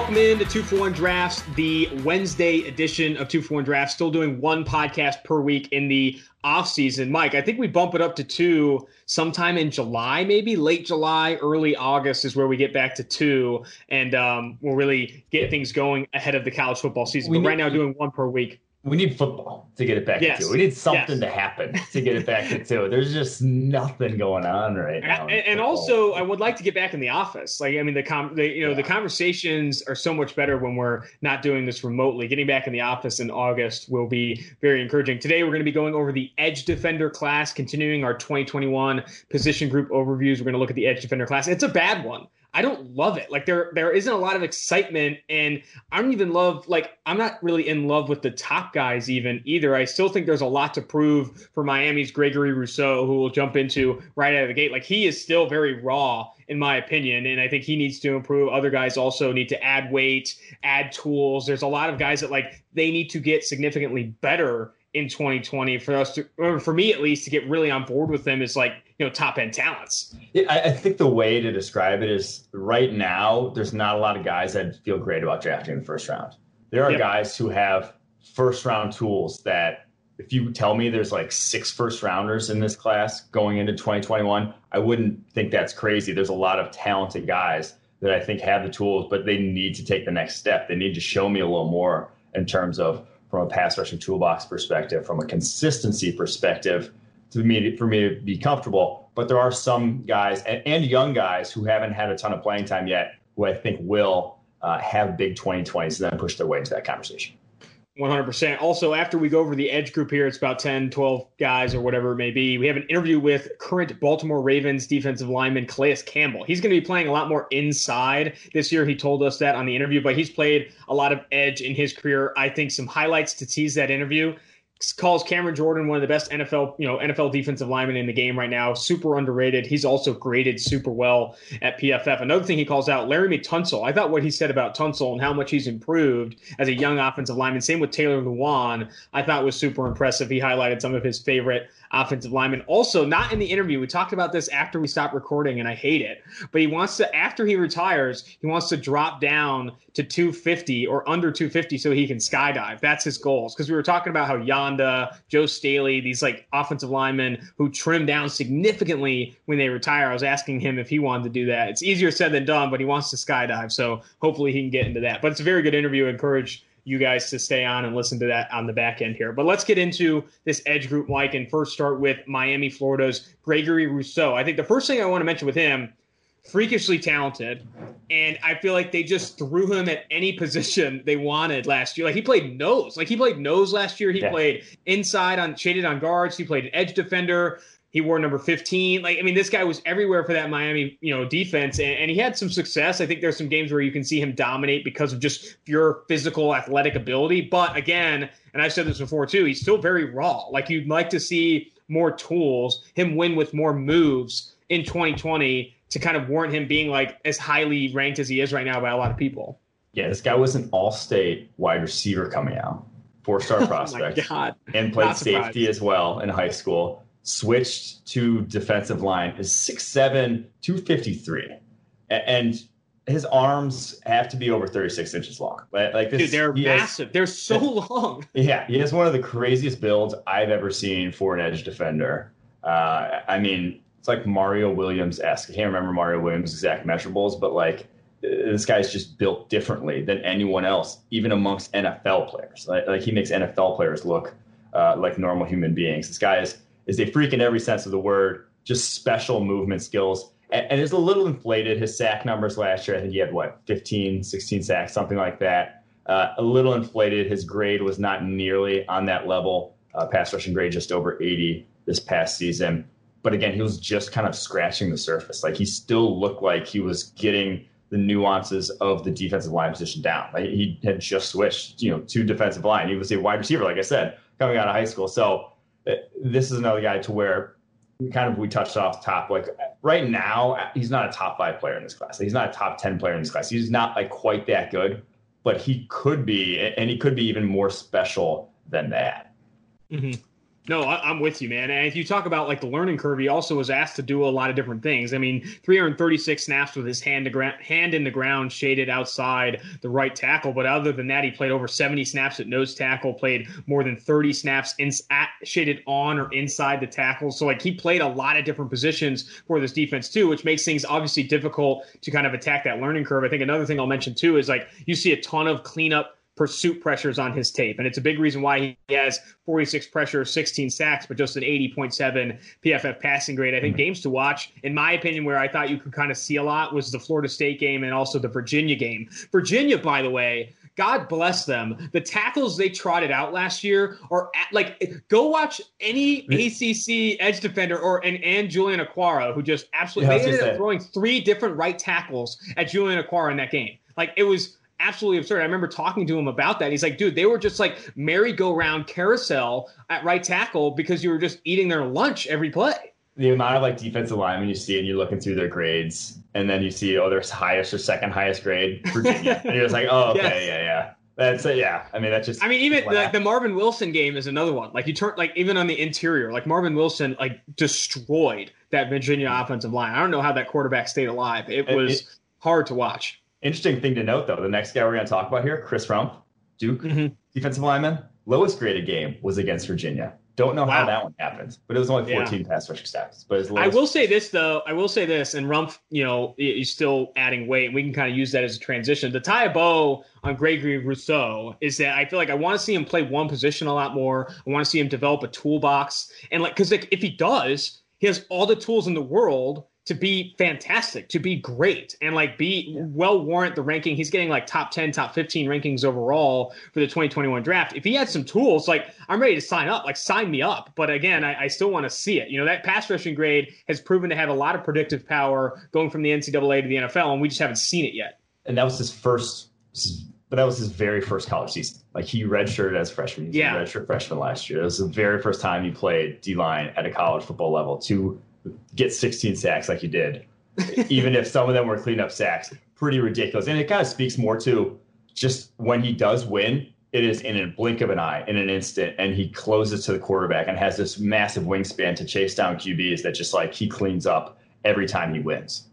Welcome in to Two for One Drafts, the Wednesday edition of Two for One Drafts. Still doing one podcast per week in the off season. Mike, I think we bump it up to two sometime in July, maybe late July, early August is where we get back to two, and um, we'll really get things going ahead of the college football season. We but need- right now, doing one per week. We need football to get it back Yes. to two. We need something Yes. to happen to get it back to two. There's just nothing going on right now. And, and also, I would like to get back in the office. Like, I mean, the com, the, you know, the conversations are so much better when we're not doing this remotely. Getting back in the office in August will be very encouraging. Today, we're going to be going over the edge defender class, continuing our 2021 position group overviews. We're going to look at the edge defender class. It's a bad one. I don't love it. Like there, there isn't a lot of excitement, and I don't even love. Like I'm not really in love with the top guys even either. I still think there's a lot to prove for Miami's Gregory Rousseau, who we'll jump into right out of the gate. Like he is still very raw, in my opinion, and I think he needs to improve. Other guys also need to add weight, add tools. There's a lot of guys that like they need to get significantly better in 2020 for us to, or for me at least, to get really on board with them is like you know top end talents. Yeah, I, I think the way to describe it is right now, there's not a lot of guys that feel great about drafting in the first round. There are Yep. guys who have first round tools that if you tell me there's like six first rounders in this class going into 2021, I wouldn't think that's crazy. There's a lot of talented guys that I think have the tools, but they need to take the next step. They need to show me a little more in terms of from a pass rushing toolbox perspective, from a consistency perspective, to me for me to be comfortable. But there are some guys and, and young guys who haven't had a ton of playing time yet, who I think will uh, have big 2020s and then push their way into that conversation. 100%. Also, after we go over the edge group here, it's about 10, 12 guys or whatever it may be. We have an interview with current Baltimore Ravens defensive lineman Calais Campbell. He's going to be playing a lot more inside this year. He told us that on the interview, but he's played a lot of edge in his career. I think some highlights to tease that interview calls Cameron Jordan one of the best NFL, you know, NFL defensive linemen in the game right now. Super underrated. He's also graded super well at PFF. Another thing he calls out, Laremy Tunsil. I thought what he said about Tunsil and how much he's improved as a young offensive lineman. Same with Taylor Lewan. I thought was super impressive. He highlighted some of his favorite offensive lineman. Also, not in the interview. We talked about this after we stopped recording, and I hate it. But he wants to, after he retires, he wants to drop down to 250 or under 250 so he can skydive. That's his goals. Because we were talking about how Yanda, Joe Staley, these like offensive linemen who trim down significantly when they retire. I was asking him if he wanted to do that. It's easier said than done, but he wants to skydive. So hopefully he can get into that. But it's a very good interview. I encourage you guys to stay on and listen to that on the back end here. But let's get into this edge group, Mike, and first start with Miami, Florida's Gregory Rousseau. I think the first thing I want to mention with him, freakishly talented, and I feel like they just threw him at any position they wanted last year. Like he played nose, like he played nose last year. He Yeah. played inside on shaded on guards. He played an edge defender. He wore number 15. Like, I mean, this guy was everywhere for that Miami, you know, defense, and, and he had some success. I think there's some games where you can see him dominate because of just pure physical athletic ability. But again, and I've said this before too, he's still very raw. Like you'd like to see more tools, him win with more moves in 2020 to kind of warrant him being like as highly ranked as he is right now by a lot of people. Yeah, this guy was an all-state wide receiver coming out, four-star Oh my prospect, God. and played safety as well in high school. Switched to defensive line is 6'7", 253. And his arms have to be over 36 inches long. Like, this, Dude, they're he has- massive. they're so long. Yeah, he has one of the craziest builds I've ever seen for an edge defender. Uh, I mean, it's like Mario Williams esque. I can't remember Mario Williams' exact measurables, but like this guy's just built differently than anyone else, even amongst NFL players. Like, like he makes NFL players look uh, like normal human beings. This guy is is a freak in every sense of the word. Just special movement skills. And, and a little inflated. His sack numbers last year, I think he had what 15, 16 sacks, something like that. Uh, a little inflated. His grade was not nearly on that level. Uh, pass rushing grade just over 80 this past season. But again, he was just kind of scratching the surface. Like he still looked like he was getting the nuances of the defensive line position down. Like he had just switched, you know, to defensive line. He was a wide receiver, like I said, coming out of high school. So this is another guy to where kind of we touched off the top. Like right now, he's not a top five player in this class. He's not a top ten player in this class. He's not like quite that good, but he could be, and he could be even more special than that. Mm-hmm. No, I, am with you, man. And if you talk about like the learning curve, he also was asked to do a lot of different things. I mean, 336 snaps with his hand to hand in the ground, shaded outside the right tackle. But other than that, he played over 70 snaps at nose tackle, played more than 30 snaps in, at, shaded on or inside the tackle. So like he played a lot of different positions for this defense too, which makes things obviously difficult to kind of attack that learning curve. I think another thing I'll mention too is like you see a ton of cleanup pursuit pressures on his tape. And it's a big reason why he has 46 pressures, 16 sacks, but just an 80.7 PFF passing grade. I think mm-hmm. games to watch, in my opinion, where I thought you could kind of see a lot was the Florida State game and also the Virginia game. Virginia, by the way, God bless them. The tackles they trotted out last year are at, like go watch any ACC edge defender or and, and Julian Okwara who just absolutely yeah, they ended up throwing three different right tackles at Julian Okwara in that game. Like it was absolutely absurd. I remember talking to him about that. He's like, dude, they were just like merry-go-round carousel at right tackle because you were just eating their lunch every play. The amount of like defensive linemen you see and you're looking through their grades and then you see, oh, their highest or second highest grade, Virginia. and you're just like, oh, okay, yes. yeah, yeah. That's it. Yeah. I mean, that's just. I mean, even like the Marvin Wilson game is another one. Like you turn, like even on the interior, like Marvin Wilson, like destroyed that Virginia offensive line. I don't know how that quarterback stayed alive. It was it, hard to watch. Interesting thing to note, though, the next guy we're going to talk about here, Chris Rumph, Duke mm-hmm. defensive lineman, lowest graded game was against Virginia. Don't know wow. how that one happened, but it was only 14 yeah. pass rush stats. But I will say this though, I will say this, and Rumph, you know, he's still adding weight. and We can kind of use that as a transition. The tie bow on Gregory Rousseau is that I feel like I want to see him play one position a lot more. I want to see him develop a toolbox, and like because like, if he does, he has all the tools in the world to be fantastic, to be great, and like be well warrant the ranking. He's getting like top 10, top 15 rankings overall for the 2021 draft. If he had some tools, like I'm ready to sign up, like sign me up. But again, I, I still want to see it. You know, that pass rushing grade has proven to have a lot of predictive power going from the NCAA to the NFL, and we just haven't seen it yet. And that was his first, but that was his very first college season. Like he redshirted as freshman. He yeah. redshirt freshman last year. It was the very first time he played D line at a college football level. Two get 16 sacks like you did, even if some of them were cleanup sacks. Pretty ridiculous. And it kind of speaks more to just when he does win, it is in a blink of an eye, in an instant, and he closes to the quarterback and has this massive wingspan to chase down QBs that just like he cleans up every time he wins.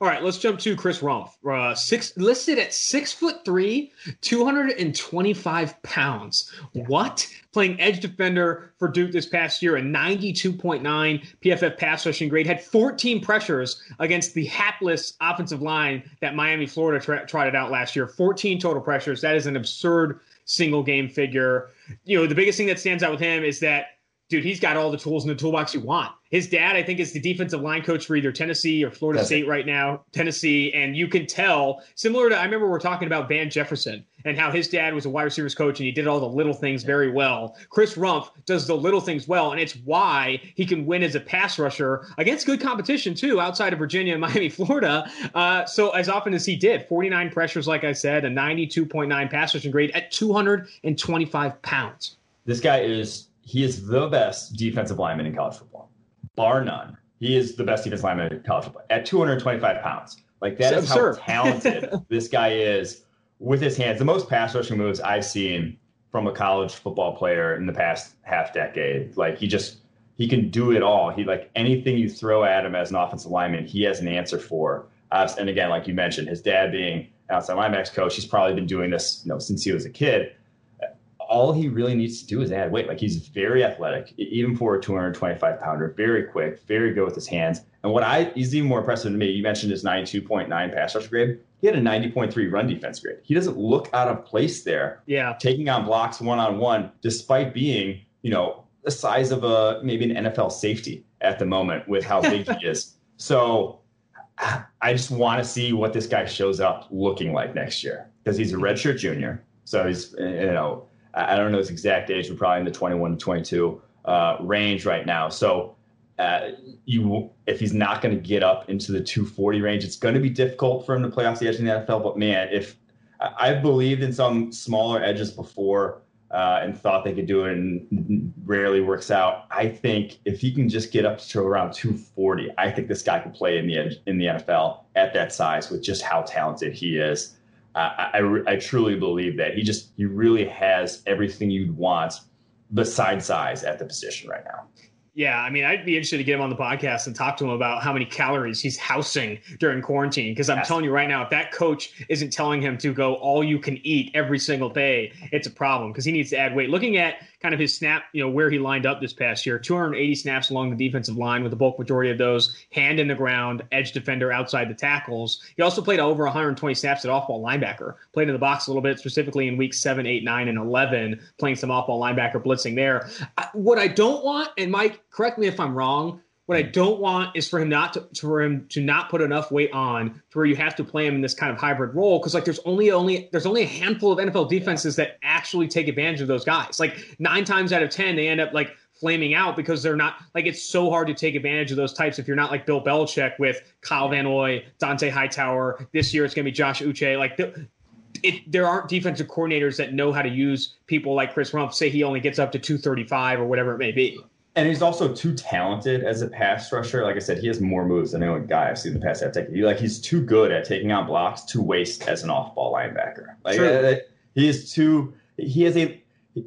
All right, let's jump to Chris Rumph. Uh, six listed at six foot three, two hundred and twenty-five pounds. Yeah. What? Playing edge defender for Duke this past year, a ninety-two point nine PFF pass rushing grade, had fourteen pressures against the hapless offensive line that Miami, Florida tra- trotted out last year. Fourteen total pressures. That is an absurd single game figure. You know, the biggest thing that stands out with him is that dude, he's got all the tools in the toolbox you want. His dad, I think, is the defensive line coach for either Tennessee or Florida That's State it. right now. Tennessee, and you can tell, similar to I remember we are talking about Van Jefferson and how his dad was a wide receivers coach and he did all the little things very well. Chris Rumph does the little things well, and it's why he can win as a pass rusher against good competition too, outside of Virginia and Miami, Florida. Uh, so as often as he did, 49 pressures, like I said, a 92.9 pass rushing grade at 225 pounds. This guy is he is the best defensive lineman in college football, bar none. He is the best defensive lineman in college football at 225 pounds. Like that is how talented this guy is with his hands. The most pass rushing moves I've seen from a college football player in the past half decade. Like he just he can do it all. He like anything you throw at him as an offensive lineman, he has an answer for. Uh, and again, like you mentioned, his dad being outside linebackers coach, he's probably been doing this you know since he was a kid all he really needs to do is add weight. Like he's very athletic, even for a 225 pounder, very quick, very good with his hands. And what I he's even more impressive to me. You mentioned his 92.9 pass rush grade. He had a 90.3 run defense grade. He doesn't look out of place there. Yeah, taking on blocks one on one, despite being you know the size of a maybe an NFL safety at the moment with how big he is. So I just want to see what this guy shows up looking like next year because he's a redshirt junior. So he's you know I don't know his exact age. We're probably in the 21 to 22 uh, range right now. So uh, you, if he's not going to get up into the 240 range, it's going to be difficult for him to play off the edge in the NFL. But man, if I've believed in some smaller edges before uh, and thought they could do it, and rarely works out. I think if he can just get up to around 240, I think this guy can play in the in the NFL at that size with just how talented he is. I, I, I, truly believe that he just he really has everything you'd want beside size at the position right now. Yeah, I mean, I'd be interested to get him on the podcast and talk to him about how many calories he's housing during quarantine. Because I'm yes. telling you right now, if that coach isn't telling him to go all you can eat every single day, it's a problem because he needs to add weight. Looking at kind of his snap, you know, where he lined up this past year 280 snaps along the defensive line, with the bulk majority of those hand in the ground, edge defender outside the tackles. He also played over 120 snaps at off ball linebacker, played in the box a little bit, specifically in weeks 7, 8, 9, and 11, playing some off ball linebacker blitzing there. I, what I don't want, and Mike, correct me if I'm wrong, what I don't want is for him not to for him to not put enough weight on to where you have to play him in this kind of hybrid role because like there's only only there's only a handful of NFL defenses that actually take advantage of those guys. Like nine times out of ten, they end up like flaming out because they're not like it's so hard to take advantage of those types if you're not like Bill Belichick with Kyle Van Noy, Dont'a Hightower. This year it's going to be Josh Uche. Like the, it, there aren't defensive coordinators that know how to use people like Chris Rumph. Say he only gets up to 235 or whatever it may be and he's also too talented as a pass rusher. Like I said, he has more moves than any guy I've seen in the past half decade. Like he's too good at taking out blocks to waste as an off-ball linebacker. Like uh, he is too. He has a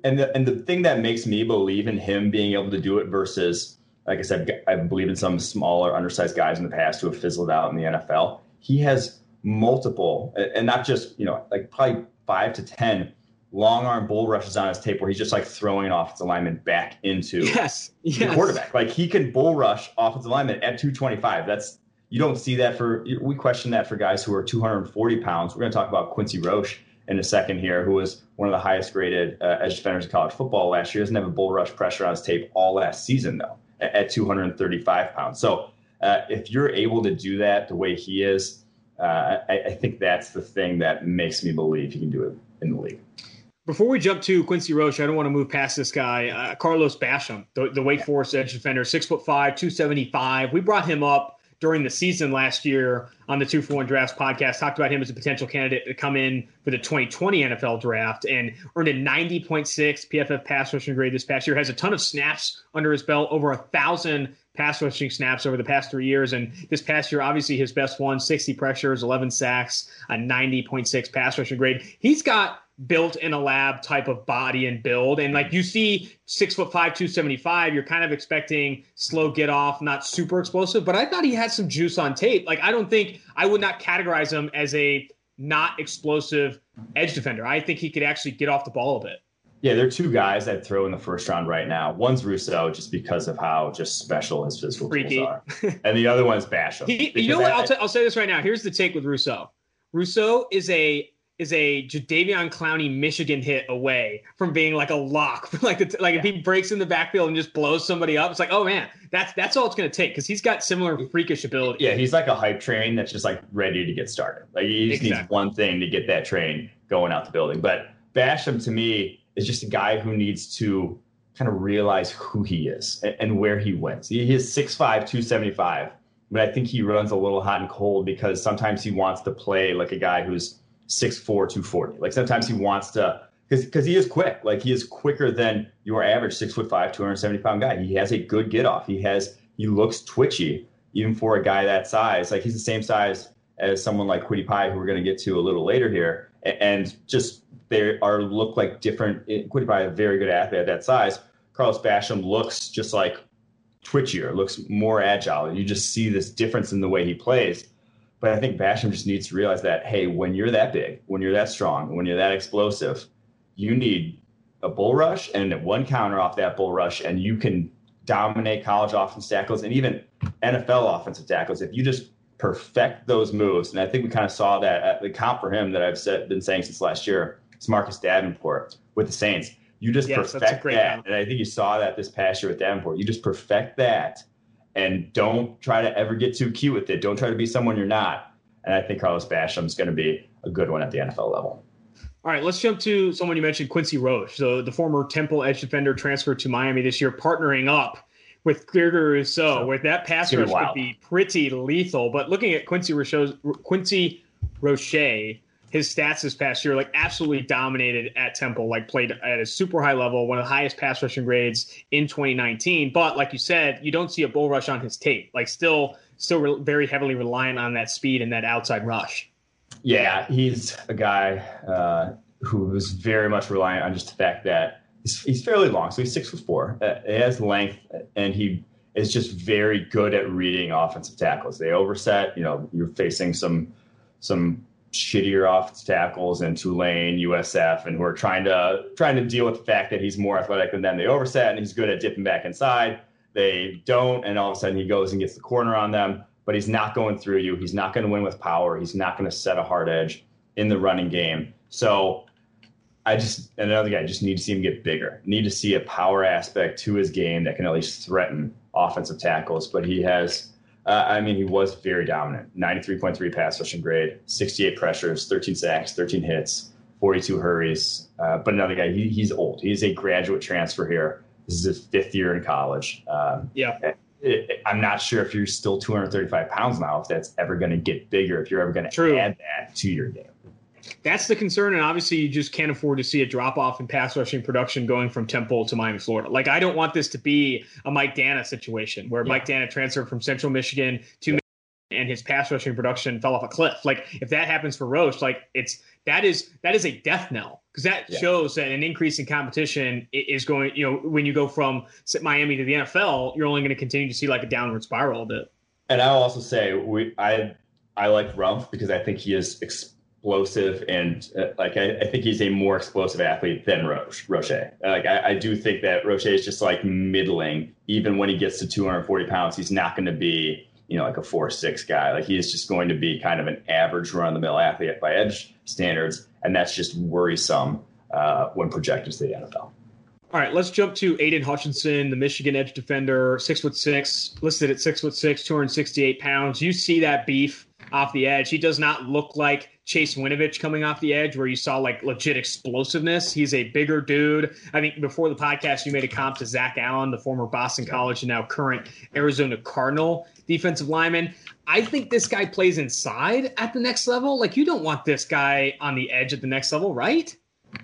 and the and the thing that makes me believe in him being able to do it versus, like I said, I believe in some smaller, undersized guys in the past who have fizzled out in the NFL. He has multiple, and not just you know like probably five to ten long arm bull rushes on his tape where he's just like throwing offensive lineman back into yes, yes. the quarterback. Like he can bull rush offensive lineman at 225. That's you don't see that for we question that for guys who are 240 pounds. We're going to talk about Quincy Roche in a second here, who was one of the highest graded uh, edge defenders in college football last year. Doesn't have a bull rush pressure on his tape all last season though at, at 235 pounds. So uh, if you're able to do that the way he is, uh, I, I think that's the thing that makes me believe he can do it in the league. Before we jump to Quincy Roche, I don't want to move past this guy, uh, Carlos Basham, the, the Wake Forest edge defender, six foot five, two seventy five. We brought him up during the season last year on the Two for One Drafts podcast. Talked about him as a potential candidate to come in for the 2020 NFL Draft, and earned a 90.6 PFF pass rushing grade this past year. Has a ton of snaps under his belt, over a thousand pass rushing snaps over the past three years. And this past year, obviously his best one, 60 pressures, 11 sacks, a 90.6 pass rushing grade. He's got built in a lab type of body and build. And like you see six foot five, 275, you're kind of expecting slow get off, not super explosive. But I thought he had some juice on tape. Like I don't think I would not categorize him as a not explosive edge defender. I think he could actually get off the ball a bit. Yeah, there are two guys that throw in the first round right now. One's Rousseau, just because of how just special his physical Freaky. tools are, and the other one's Basham. He, you know what? I, will t- say this right now. Here's the take with Rousseau. Rousseau is a is a Jadeveon Clowney Michigan hit away from being like a lock. like the, like yeah. if he breaks in the backfield and just blows somebody up, it's like, oh man, that's that's all it's going to take because he's got similar freakish ability. Yeah, he's like a hype train that's just like ready to get started. Like he just exactly. needs one thing to get that train going out the building. But Basham to me is just a guy who needs to kind of realize who he is and, and where he wins. He is 6'5", 275, but I think he runs a little hot and cold because sometimes he wants to play like a guy who's 6'4", 240. Like sometimes he wants to because because he is quick. Like he is quicker than your average six foot five, 270 pound guy. He has a good get off. He has he looks twitchy even for a guy that size. Like he's the same size as someone like Kwity Pie, who we're going to get to a little later here, and just they are look like different. Eh, Kwity Pie, a very good athlete at that size. Carlos Basham looks just like twitchier, looks more agile. You just see this difference in the way he plays. But I think Basham just needs to realize that, hey, when you're that big, when you're that strong, when you're that explosive, you need a bull rush and one counter off that bull rush, and you can dominate college offensive tackles and even NFL offensive tackles if you just perfect those moves. And I think we kind of saw that at the comp for him that I've said, been saying since last year. It's Marcus Davenport with the Saints. You just yes, perfect that, and I think you saw that this past year with Davenport. You just perfect that and don't try to ever get too cute with it. Don't try to be someone you're not. And I think Carlos Basham is going to be a good one at the NFL level. All right, let's jump to someone you mentioned, Quincy Roche. So the former Temple edge defender transferred to Miami this year, partnering up with Gregory Rousseau, where that pass rush would be pretty lethal. But looking at Quincy Roche's, Quincy Roche, his stats this past year, like absolutely dominated at Temple, like played at a super high level, one of the highest pass rushing grades in 2019. But like you said, you don't see a bull rush on his tape. Like still, still re- very heavily reliant on that speed and that outside rush. Yeah, he's a guy uh, who was very much reliant on just the fact that he's, he's fairly long, so he's six foot four. Uh, he has length, and he is just very good at reading offensive tackles. They overset. You know, you're facing some some shittier offensive tackles in Tulane, USF, and who are trying to trying to deal with the fact that he's more athletic than them. They overset, and he's good at dipping back inside. They don't, and all of a sudden he goes and gets the corner on them. But he's not going through you. He's not going to win with power. He's not going to set a hard edge in the running game. So I just another guy just need to see him get bigger. Need to see a power aspect to his game that can at least threaten offensive tackles. But he has, uh, I mean, he was very dominant. Ninety three point three pass rushing grade, sixty eight pressures, thirteen sacks, thirteen hits, forty two hurries. Uh, but another guy, he, he's old. He's a graduate transfer here. This is his fifth year in college. Um, yeah. It, it, I'm not sure if you're still 235 pounds now, if that's ever going to get bigger, if you're ever going to add that to your game that's the concern, and obviously you just can't afford to see a drop off in pass rushing production going from Temple to Miami, Florida. Like I don't want this to be a Mike Danna situation where yeah. Mike Danna transferred from Central Michigan to yeah. and his pass rushing production fell off a cliff. Like if that happens for Roche, like it's that is that is a death knell because that yeah. shows that an increase in competition is going. You know, when you go from Miami to the NFL, you're only going to continue to see like a downward spiral a bit. And I'll also say we I I like Rumph because I think he is. Ex- explosive and uh, like I, I, think he's a more explosive athlete than Roche. Roche. Like I, I, do think that Roche is just like middling. Even when he gets to 240 pounds, he's not going to be you know like a four six guy. Like he is just going to be kind of an average run of the mill athlete by edge standards, and that's just worrisome uh, when projected to the NFL. All right, let's jump to Aidan Hutchinson, the Michigan edge defender, six foot six, listed at six foot six, 268 pounds. You see that beef off the edge. He does not look like Chase Winovich coming off the edge, where you saw like legit explosiveness. He's a bigger dude. I think before the podcast, you made a comp to Zach Allen, the former Boston College and now current Arizona Cardinal defensive lineman. I think this guy plays inside at the next level. Like you don't want this guy on the edge at the next level, right?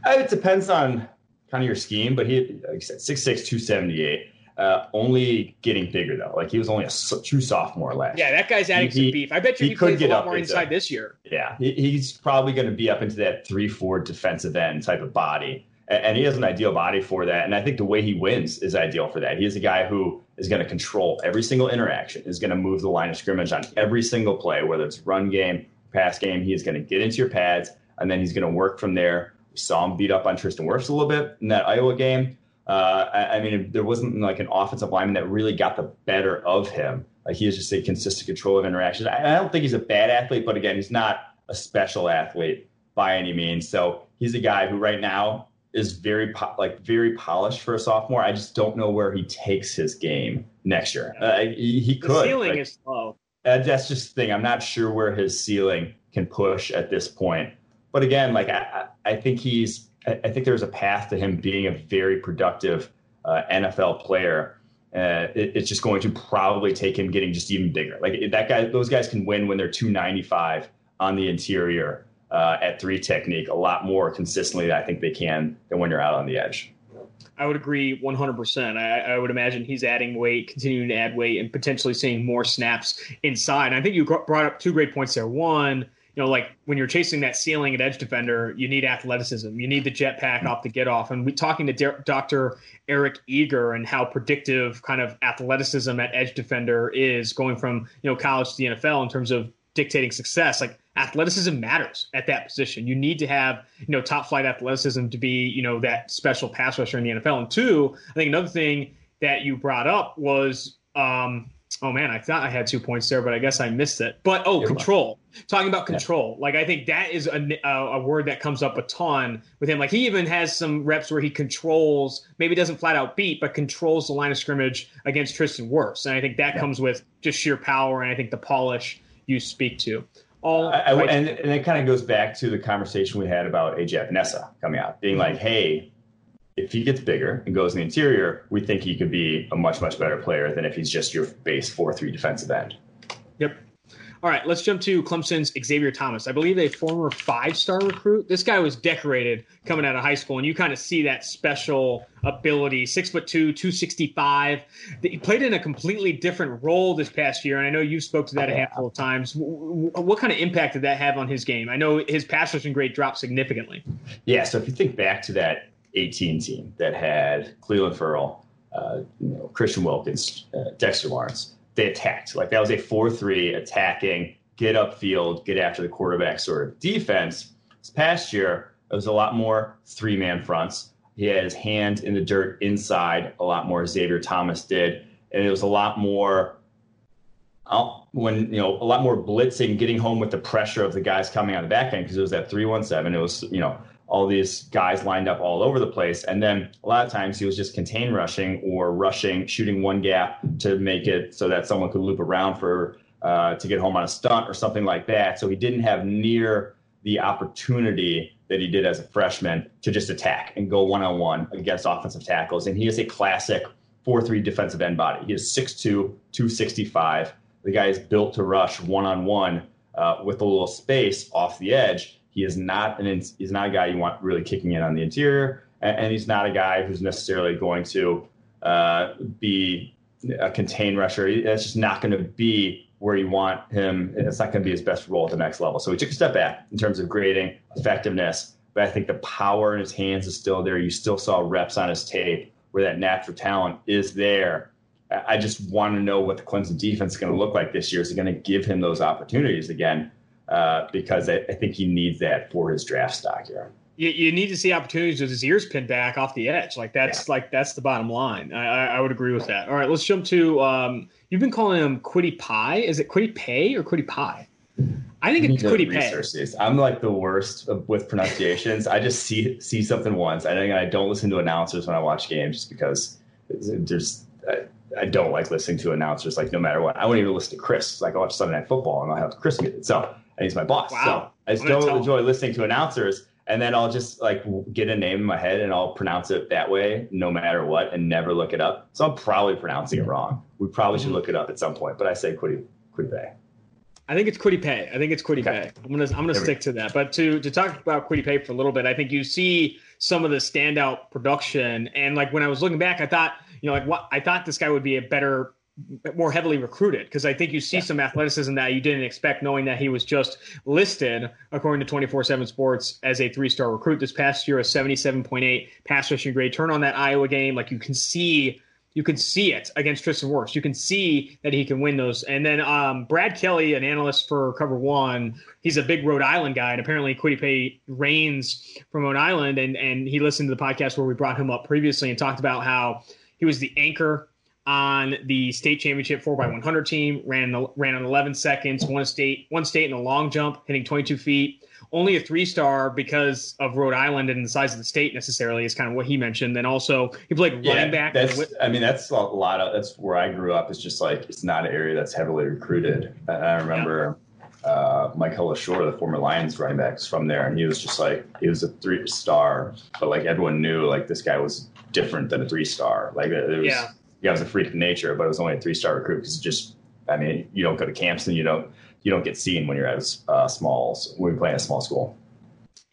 Uh, it depends on kind of your scheme, but he, like said, 6'6", 278 uh, only getting bigger though. Like he was only a true sophomore last. Yeah, that guy's adding he, some beef. I bet you he, he could get a lot more inside this year. Yeah, he, he's probably going to be up into that three four defensive end type of body, and, and, he has an ideal body for that. And I think the way he wins is ideal for that. He is a guy who is going to control every single interaction, is going to move the line of scrimmage on every single play, whether it's run game, pass game. He is going to get into your pads, and then he's going to work from there. We saw him beat up on Tristan Wirfs a little bit in that Iowa game uh, I, I, mean, there wasn't like an offensive lineman that really got the better of him. Like he is just a consistent control of interactions. I, I don't think he's a bad athlete, but again, he's not a special athlete by any means. So he's a guy who right now is very po- like very polished for a sophomore. I just don't know where he takes his game next year. Uh, he, he could. The ceiling like, is low. Uh, that's just the thing. I'm not sure where his ceiling can push at this point. But again, like I, I think he's I think there's a path to him being a very productive uh, NFL player. Uh, it, it's just going to probably take him getting just even bigger. Like that guy, those guys can win when they're 295 on the interior uh, at three technique a lot more consistently. I think they can than when you're out on the edge. I would agree 100%. I, I, would imagine he's adding weight, continuing to add weight, and potentially seeing more snaps inside. And I think you brought up two great points there. One, you know, like when you're chasing that ceiling at edge defender, you need athleticism. You need the jetpack off the get off. And we talking to Dr. Eric Eager and how predictive kind of athleticism at edge defender is going from, you know, college to the NFL in terms of dictating success. Like athleticism matters at that position. You need to have, you know, top flight athleticism to be, you know, that special pass rusher in the NFL. And two, I think another thing that you brought up was um, Oh man, I thought I had two points there, but I guess I missed it. But oh, You're control. Right. Talking about control, yeah. like I think that is a, a, word that comes up a ton with him. Like he even has some reps where he controls, maybe doesn't flat out beat, but controls the line of scrimmage against Tristan Wirfs, and I think that yeah. comes with just sheer power and I think the polish you speak to. All I, I, and, and it kind of goes back to the conversation we had about AJ Epenesa coming out, being mm-hmm. like, "Hey, if he gets bigger and goes in the interior, we think he could be a much, much better player than if he's just your base 4 3 defensive end. Yep. All right, let's jump to Clemson's Xavier Thomas. I believe a former five star recruit. This guy was decorated coming out of high school, and you kind of see that special ability. Six foot two, 265. He played in a completely different role this past year, and I know you spoke to that a handful of times. What kind of impact did that have on his game? I know his pass rushing grade dropped significantly. Yeah, so if you think back to that 18 team that had Clelin Ferrell, uh, you know, Christian Wilkins, uh, Dexter Lawrence. They attacked. Like that was a 4 3 attacking, get upfield, get after the quarterback sort of defense. This past year, it was a lot more three man fronts. He had his hand in the dirt inside a lot more. Xavier Thomas did. And it was a lot more when you know a lot more blitzing, getting home with the pressure of the guys coming on the back end because it was that three one seven. It was you know all these guys lined up all over the place, and then a lot of times he was just contain rushing or rushing, shooting one gap to make it so that someone could loop around for uh, to get home on a stunt or something like that. So he didn't have near the opportunity that he did as a freshman to just attack and go one on one against offensive tackles. And he is a classic 4 3 defensive end body. He is 6'2, 265 the guy is built to rush one on one with a little space off the edge. He is not an he's not a guy you want really kicking in on the interior, and, and he's not a guy who's necessarily going to uh, be a contain rusher. It's just not going to be where you want him. It's not going to be his best role at the next level. So he took a step back in terms of grading effectiveness, but I think the power in his hands is still there. You still saw reps on his tape where that natural talent is there I just want to know what the Clemson defense is going to look like this year. Is it going to give him those opportunities again? Uh, because I, I, think he needs that for his draft stock here. You, you, need to see opportunities with his ears pinned back off the edge. Like that's yeah. like that's the bottom line. I, I, would agree with that. All right, let's jump to. Um, you've been calling him Kwity Pie. Is it Kwity Pay or Kwity Pie? I think it's Kwity Pay. I'm like the worst with pronunciations. I just see see something once. I think I don't listen to announcers when I watch games just because there's. I, I don't like listening to announcers like no matter what. I won't even listen to Chris. Like I watch Sunday Night Football and I'll have Chris get it. So and he's my boss. Wow. So I just don't enjoy listening to announcers. And then I'll just like get a name in my head and I'll pronounce it that way no matter what and never look it up. So I'm probably pronouncing it wrong. We probably should mm-hmm. look it up at some point, but I say Quiddy Quiddy Bay. I think it's Kwity Paye. I think it's Kwity okay. Paye. I'm gonna I'm gonna stick to that. But to to talk about Kwity Paye for a little bit, I think you see some of the standout production. And like when I was looking back, I thought you know like what I thought this guy would be a better more heavily recruited because I think you see yeah. some athleticism that you didn't expect, knowing that he was just listed, according to 24 7 Sports, as a three star recruit this past year, a 77.8 pass rushing grade. Turn on that Iowa game. Like you can see you can see it against Tristan Wirfs. You can see that he can win those. And then um, Brad Kelly, an analyst for Cover One, he's a big Rhode Island guy, and apparently Paye reigns from Rhode Island. And and he listened to the podcast where we brought him up previously and talked about how he was the anchor on the state championship 4x100 team, ran ran on 11 seconds, one state one state in a long jump, hitting 22 feet only a three star because of Rhode Island and the size of the state necessarily is kind of what he mentioned. And also he played yeah, running back. That's, I mean, that's a lot of, that's where I grew up. It's just like, it's not an area that's heavily recruited. And I remember yeah. uh, Mike Shore, the former Lions running backs from there. And he was just like, he was a three star, but like everyone knew like this guy was different than a three star. Like it was, yeah. He was a freak of nature, but it was only a three star recruit because just, I mean, you don't go to camps and you don't, you don't get seen when you're at uh, smalls when you're playing a small school.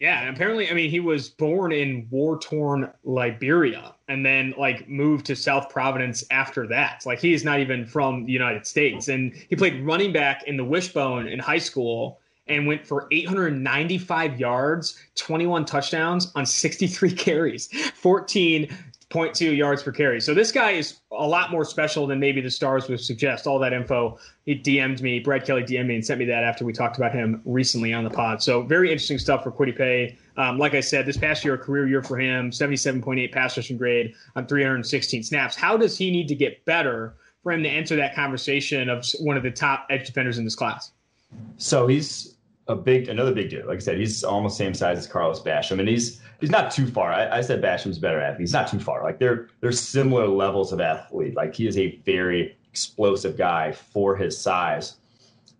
Yeah, and apparently, I mean, he was born in war-torn Liberia and then like moved to South Providence after that. Like he's not even from the United States, and he played running back in the Wishbone in high school and went for 895 yards, 21 touchdowns on 63 carries, 14 0.2 yards per carry. So this guy is a lot more special than maybe the stars would suggest. All that info, he DM'd me, Brad Kelly DM'd me and sent me that after we talked about him recently on the pod. So very interesting stuff for Kwity Paye. Um, like I said, this past year, a career year for him, 77.8 pass rushing grade on 316 snaps. How does he need to get better for him to enter that conversation of one of the top edge defenders in this class? So he's a big, another big dude. Like I said, he's almost same size as Carlos Basham, and he's he's not too far. I, I said Basham's better athlete. He's not too far. Like they're they're similar levels of athlete. Like he is a very explosive guy for his size,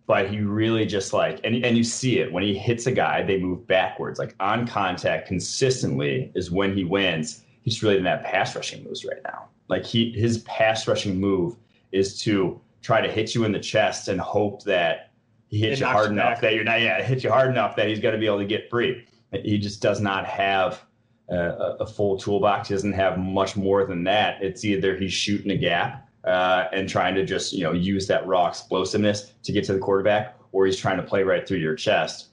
but he really just like and and you see it when he hits a guy, they move backwards. Like on contact consistently is when he wins. He's really in that pass rushing moves right now. Like he his pass rushing move is to try to hit you in the chest and hope that he hits it you hard enough back. that you're not yeah, hit you hard enough that he's going to be able to get free. He just does not have a, a, full toolbox. He doesn't have much more than that. It's either he's shooting a gap uh, and trying to just you know use that raw explosiveness to get to the quarterback, or he's trying to play right through your chest.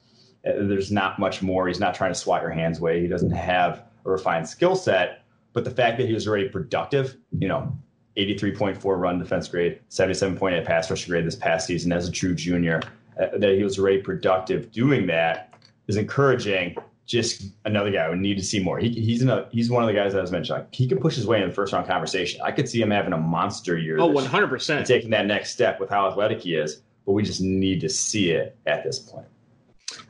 Uh, there's not much more. He's not trying to swat your hands away. He doesn't have a refined skill set. But the fact that he was already productive, you know, 83.4 run defense grade, 77.8 pass rush grade this past season as a true junior, uh, that he was already productive doing that is encouraging. Just another guy we need to see more. He, he's he's one of the guys that I was mentioning. Like, he could push his way in the first round conversation. I could see him having a monster year. Oh, 100 percent taking that next step with how athletic he is. But we just need to see it at this point.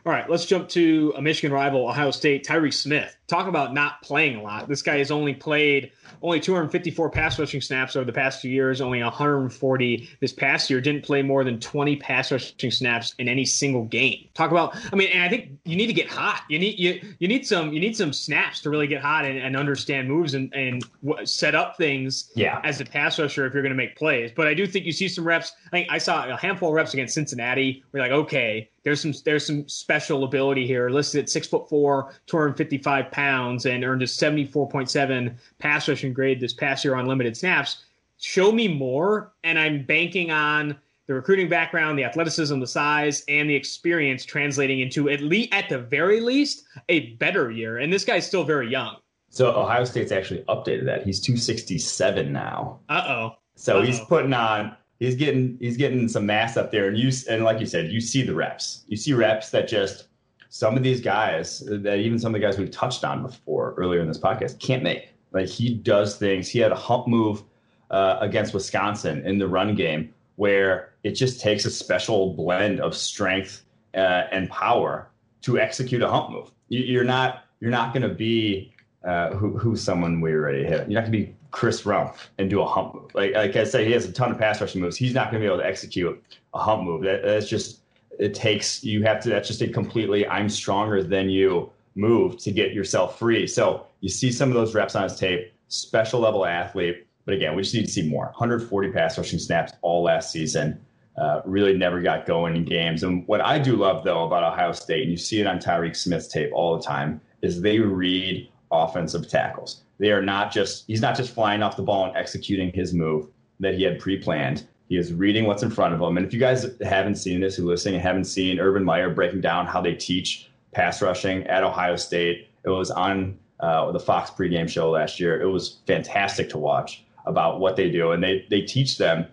All right, let's jump to a Michigan rival, Ohio State. Tyreke Smith. Talk about not playing a lot. This guy has only played only 254 pass rushing snaps over the past two years, only 140 this past year. Didn't play more than 20 pass rushing snaps in any single game. Talk about, I mean, and I think you need to get hot. You need you you need some you need some snaps to really get hot and, and understand moves and and set up things. Yeah. as a pass rusher if you're going to make plays. But I do think you see some reps. I think I saw a handful of reps against Cincinnati. We're like, okay, there's some there's some special ability here. Listed at six foot four, 255 pounds, and earned a 74.7 pass rushing grade this past year on limited snaps. Show me more, and I'm banking on the recruiting background, the athleticism, the size, and the experience translating into at least at the very least a better year. And this guy's still very young. So Ohio State's actually updated that. He's 267 now. Uh oh. So Uh-oh. he's putting on he's getting he's getting some mass up there, and you and like you said, you see the reps. You see reps that just some of these guys that even some of the guys we've touched on before earlier in this podcast can't make. Like he does things. He had a hump move uh, against Wisconsin in the run game where it just takes a special blend of strength uh, and power to execute a hump move. You, are not you're not going to be uh, who, who's someone we already hit. You're not going to be Chris Rumph and do a hump move. Like, like I said, he has a ton of pass rushing moves. He's not going to be able to execute a hump move. That, that's just it takes you have to. That's just a completely I'm stronger than you move to get yourself free. So you see some of those reps on his tape. Special level athlete, but again, we just need to see more. 140 pass rushing snaps all last season. Uh, really never got going in games. And what I do love though about Ohio State, and you see it on Tyreke Smith's tape all the time, is they read offensive tackles. They are not just he's not just flying off the ball and executing his move that he had pre-planned. He is reading what's in front of him. And if you guys haven't seen this, who listening haven't seen Urban Meyer breaking down how they teach pass rushing at Ohio State, it was on uh, the Fox pregame show last year. It was fantastic to watch about what they do, and they they teach them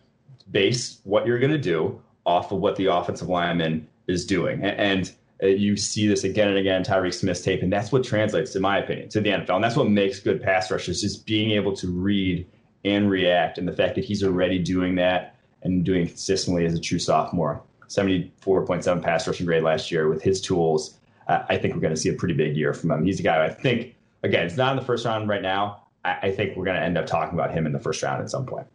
base what you're going to do off of what the offensive lineman is doing, and, and uh, you see this again and again, Tyreke Smith's tape, and that's what translates, in my opinion, to the NFL. And that's what makes good pass rushers, is being able to read and react. And the fact that he's already doing that and doing it consistently as a true sophomore. 74.7 pass rushing grade last year with his tools. Uh, I think we're going to see a pretty big year from him. He's a guy I think, again, it's not in the first round right now. I, I think we're going to end up talking about him in the first round at some point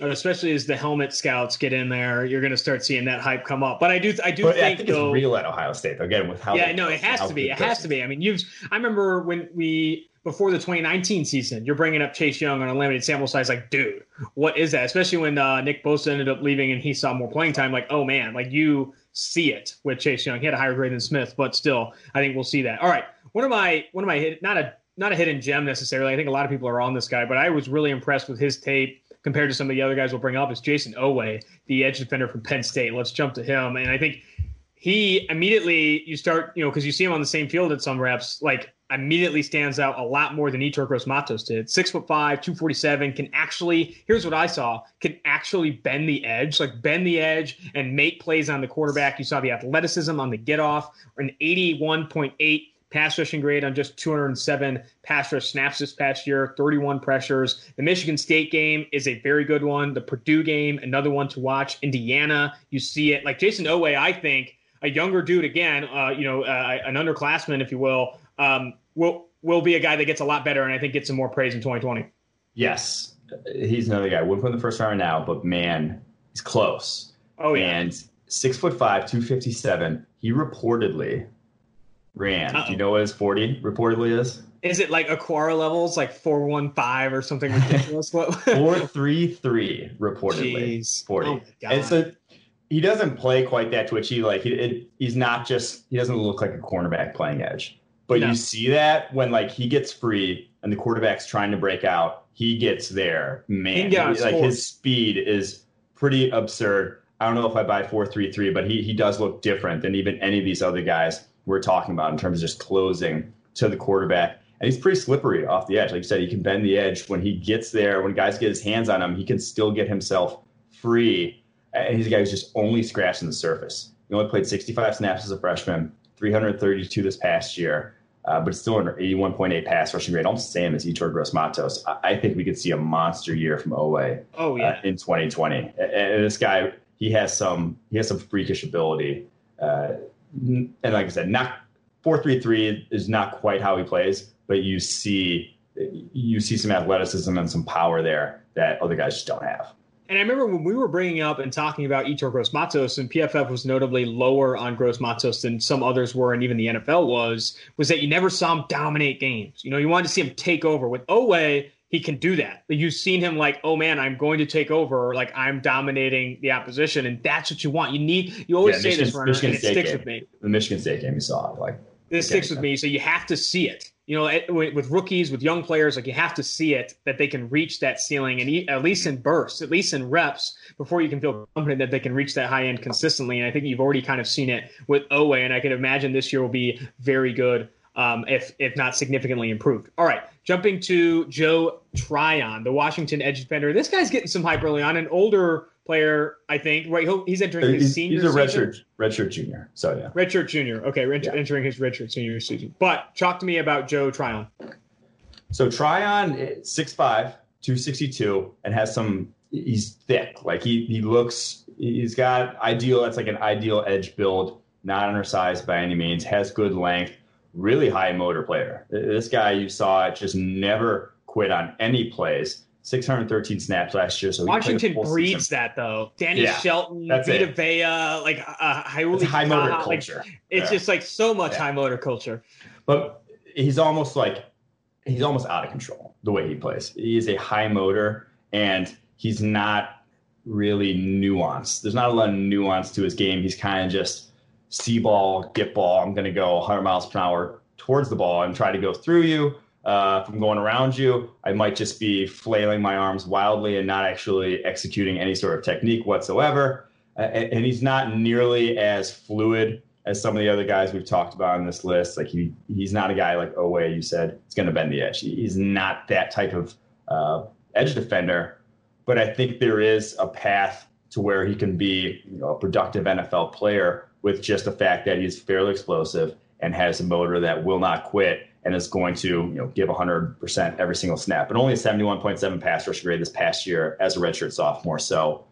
especially as the helmet scouts get in there, you're going to start seeing that hype come up. But I do, I do but think, I think though, it's real at Ohio State again with how. Yeah, no, it has to be. It has to be. I mean, you've. I remember when we before the 2019 season, you're bringing up Chase Young on a limited sample size. Like, dude, what is that? Especially when uh, Nick Bosa ended up leaving and he saw more playing time. Like, oh man, like you see it with Chase Young. He had a higher grade than Smith, but still, I think we'll see that. All right, one of my one of my not a not a hidden gem necessarily. I think a lot of people are on this guy, but I was really impressed with his tape compared to some of the other guys we'll bring up is Jayson Oweh, the edge defender from Penn State. Let's jump to him. And I think he immediately, you start, you know, because you see him on the same field at some reps, like immediately stands out a lot more than Yetur Gross-Matos did. Six foot five, 247, can actually, here's what I saw, can actually bend the edge, like bend the edge and make plays on the quarterback. You saw the athleticism on the get off, an 81.8 pass rushing grade on just 207 pass rush snaps this past year, 31 pressures. The Michigan State game is a very good one. The Purdue game, another one to watch. Indiana, you see it. Like Jayson Oweh, I think a younger dude again, uh, you know, uh, an underclassman, if you will, um, will will be a guy that gets a lot better, and I think gets some more praise in 2020. Yes, he's another guy. Wouldn't put in the first round now, but man, he's close. Oh yeah, and six foot five, two fifty seven. He reportedly ran. Uh-oh. Do you know what his 40 reportedly is? Is it like Aquara levels, like 415 or something ridiculous? what? 433 reportedly. Jeez. 40. Oh and so he doesn't play quite that twitchy. Like he, it, he's not just, he doesn't look like a cornerback playing edge. But no. you see that when like he gets free and the quarterback's trying to break out, he gets there. Man, he, like his speed is pretty absurd. I don't know if I buy 433, but he, he does look different than even any of these other guys we're talking about in terms of just closing to the quarterback. and he's pretty slippery off the edge. Like you said, he can bend the edge when he gets there. When guys get his hands on him, he can still get himself free. And he's a guy who's just only scratching the surface. He only played 65 snaps as a freshman, 332 this past year, uh, but still an 81.8 pass rushing grade, almost the same as Yetur Gross Matos. I, I, think we could see a monster year from Oweh. Oh yeah, uh, in 2020. And, and, this guy, he has some, he has some freakish ability. Uh, and like I said, not 4-3-3 is not quite how he plays, but you see, you see some athleticism and some power there that other guys just don't have. And I remember when we were bringing up and talking about Yetur Gross Matos, and PFF was notably lower on Gross Matos than some others were, and even the NFL was, was that you never saw him dominate games. You know, you wanted to see him take over. With Oweh, he can do that. You've seen him like, oh man, I'm going to take over, like I'm dominating the opposition, and that's what you want. You need. You always yeah, say Michigan, this, Runner, Michigan and it sticks game. with me. The Michigan State game you saw, it. like this sticks with me. So you have to see it you know, with rookies, with young players, like you have to see it that they can reach that ceiling, and at least in bursts, at least in reps, before you can feel confident that they can reach that high end consistently. And I think you've already kind of seen it with Oweh, and I can imagine this year will be very good, um, if if not significantly improved. All right, jumping to Joe Tryon, the Washington edge defender. This guy's getting some hype early on, an older player, I think. Right, he's entering his he's, senior. He's a redshirt redshirt junior. So yeah, redshirt junior. Okay, red, yeah. entering his redshirt senior season. But talk to me about Joe Tryon. So Tryon, eh, 6'5", 262, and has some. He's thick. Like he he looks. He's got ideal. That's like an ideal edge build. Not undersized by any means. Has good length. Really high motor player. This guy you saw just never quit on any plays 613 snaps last year. So Washington breeds season. that though. Danny yeah, Shelton, Vita it. Vea, like uh, high motor culture. Like, it's yeah. just like so much yeah. high motor culture. But he's almost like he's almost out of control the way he plays. He is a high motor and he's not really nuanced. There's not a lot of nuance to his game. He's kind of just see ball, get ball. I'm going to go 100 miles per hour towards the ball and try to go through you uh, from going around you. I might just be flailing my arms wildly and not actually executing any sort of technique whatsoever. Uh, and, he's not nearly as fluid as some of the other guys we've talked about on this list. Like he, he's not a guy like Oweh, you said, it's going to bend the edge. He's not that type of uh, edge defender. But I think there is a path to where he can be you know, a productive NFL player with just the fact that he's fairly explosive and has a motor that will not quit and is going to you know give 100% every single snap, but only a 71.7 pass rush grade this past year as a redshirt sophomore. So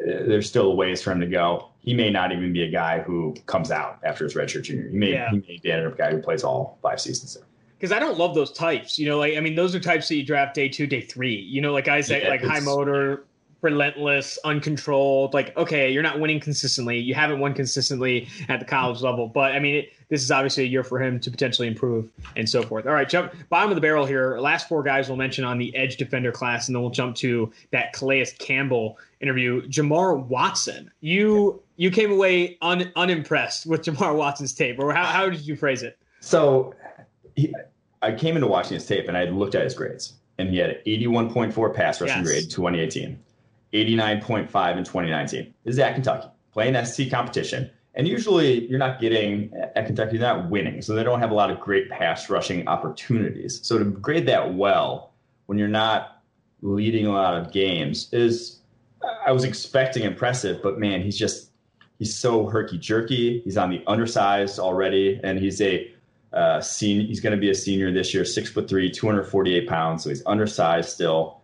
uh, there's still a ways for him to go. He may not even be a guy who comes out after his redshirt junior. He may yeah. he may be a guy who plays all five seasons there. Because I don't love those types, you know. Like I mean, those are types that you draft day two, day three. You know, like guys that yeah, like high motor, relentless, uncontrolled. Like, okay, you're not winning consistently. You haven't won consistently at the college level. But I mean, it, this is obviously a year for him to potentially improve and so forth. All right, jump bottom of the barrel here. Last four guys we'll mention on the edge defender class, and then we'll jump to that Calais Campbell interview. Jamar Watson, you you came away un, unimpressed with Jamar Watson's tape, or how, how did you phrase it? So, he, I came into watching his tape and I looked at his grades, and he had 81.4 pass rushing yes. grade 2018. 89.5 in 2019. This is at Kentucky, playing SEC competition. And usually you're not getting at Kentucky, you're not winning. So they don't have a lot of great pass rushing opportunities. So to grade that well when you're not leading a lot of games is, I was expecting impressive, but man, he's just, he's so herky jerky. He's on the undersized already. And he's a, uh, senior, he's going to be a senior this year, six foot three, 248 pounds. So he's undersized still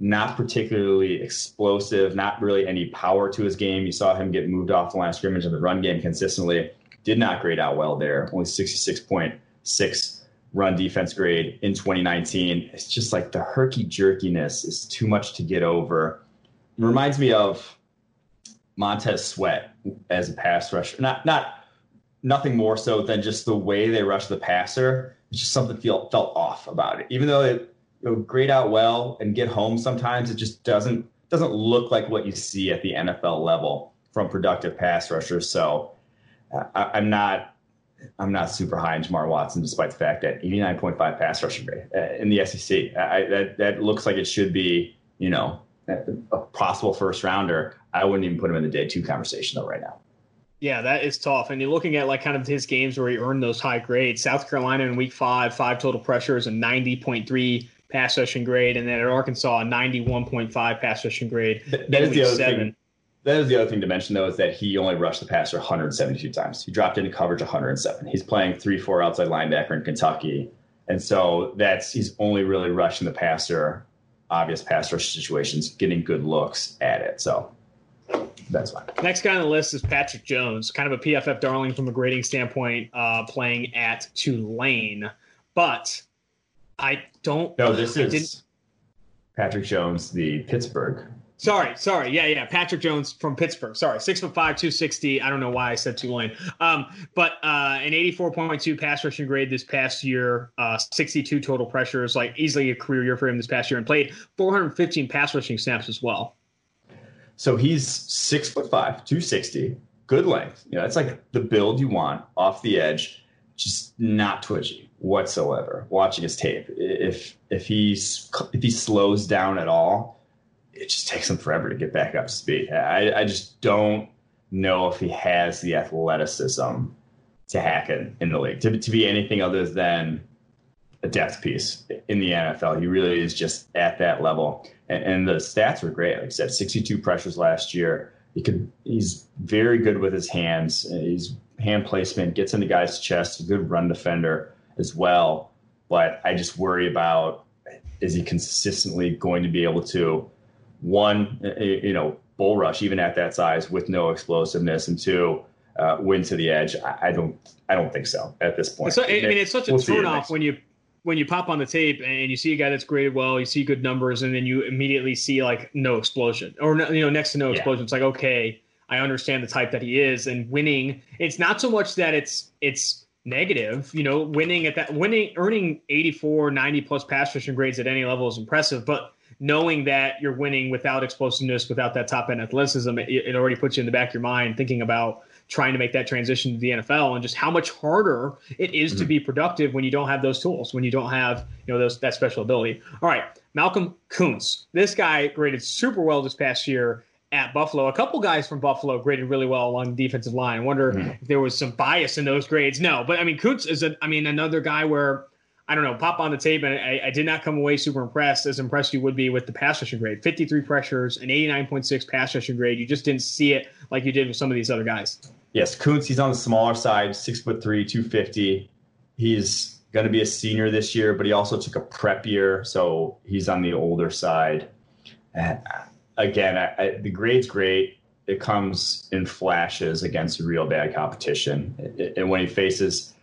not particularly explosive, not really any power to his game. You saw him get moved off the line of scrimmage in the run game consistently. Did not grade out well there. Only 66.6 run defense grade in 2019. It's just like the herky jerkiness is too much to get over. It reminds me of Montez Sweat as a pass rusher. Not not nothing more so than just the way they rush the passer. It's just something feel, felt off about it. Even though it you know, grade out well and get home sometimes it just doesn't doesn't look like what you see at the NFL level from productive pass rushers. So I, am not I'm not super high in Jamar Watson, despite the fact that 89.5 pass rushing grade uh, in the SEC. I, that that looks like it should be you know a possible first rounder. I wouldn't even put him in the day two conversation though right now. Yeah, that is tough. And you're looking at like kind of his games where he earned those high grades. South Carolina in week five, five total pressures, and 90.3 pass rushing grade. And then at Arkansas, a 91.5 pass rushing grade. That, that is the other seven. thing. That is the other thing to mention, though, is that he only rushed the passer 172 times. He dropped into coverage 107. He's playing 3 4 outside linebacker in Kentucky. And so that's he's only really rushing the passer, obvious pass rush situations, getting good looks at it. So that's fine. Next guy on the list is Patrick Jones, kind of a PFF darling from a grading standpoint, uh, playing at Tulane. But I don't. No, this is Patrick Jones, the Pittsburgh. Sorry, sorry. Yeah, yeah. Patrick Jones from Pittsburgh. Sorry, six foot five, two sixty. I don't know why I said Tulane. Um, but uh, an eighty-four point two pass rushing grade this past year. Uh, sixty-two total pressures, like easily a career year for him this past year, and played four hundred fifteen pass rushing snaps as well. So he's six foot five, 260, good length. You know, that's like the build you want off the edge, just not twitchy whatsoever. Watching his tape, if if he's if he slows down at all, it just takes him forever to get back up to speed. I, I just don't know if he has the athleticism to hack it in the league to, to be anything other than a depth piece in the NFL. He really is just at that level. And, and, the stats were great. Like I said, 62 pressures last year. He could. He's very good with his hands. He's hand placement, gets into guys' chest. good run defender as well. But I just worry about is he consistently going to be able to one, you know, bull rush even at that size with no explosiveness, and two, uh, win to the edge. I, I, don't. I don't think so at this point. So, I mean, it's such a we'll turnoff when you when you pop on the tape and you see a guy that's graded well, you see good numbers, and then you immediately see like no explosion or you know next to no explosion. Yeah. It's like okay, I understand the type that he is, and winning. It's not so much that it's it's negative. You know, winning at that winning earning 84, 90 plus pass rushing grades at any level is impressive, but knowing that you're winning without explosiveness, without that top end athleticism, it, it already puts you in the back of your mind thinking about trying to make that transition to the NFL and just how much harder it is mm-hmm. to be productive when you don't have those tools, when you don't have, you know, those that special ability. All right, Malcolm Koonce. This guy graded super well this past year at Buffalo. A couple guys from Buffalo graded really well along the defensive line. I wonder mm-hmm. if there was some bias in those grades. No, but I mean Koonce is a I mean another guy where I don't know, pop on the tape, and I, I, did not come away super impressed, as impressed you would be with the pass rushing grade. 53 pressures, an 89.6 pass rushing grade. You just didn't see it like you did with some of these other guys. Yes, Koonce, he's on the smaller side, six foot three, 250. He's going to be a senior this year, but he also took a prep year, so he's on the older side. And again, I, I, the grade's great. It comes in flashes against real bad competition. And when he faces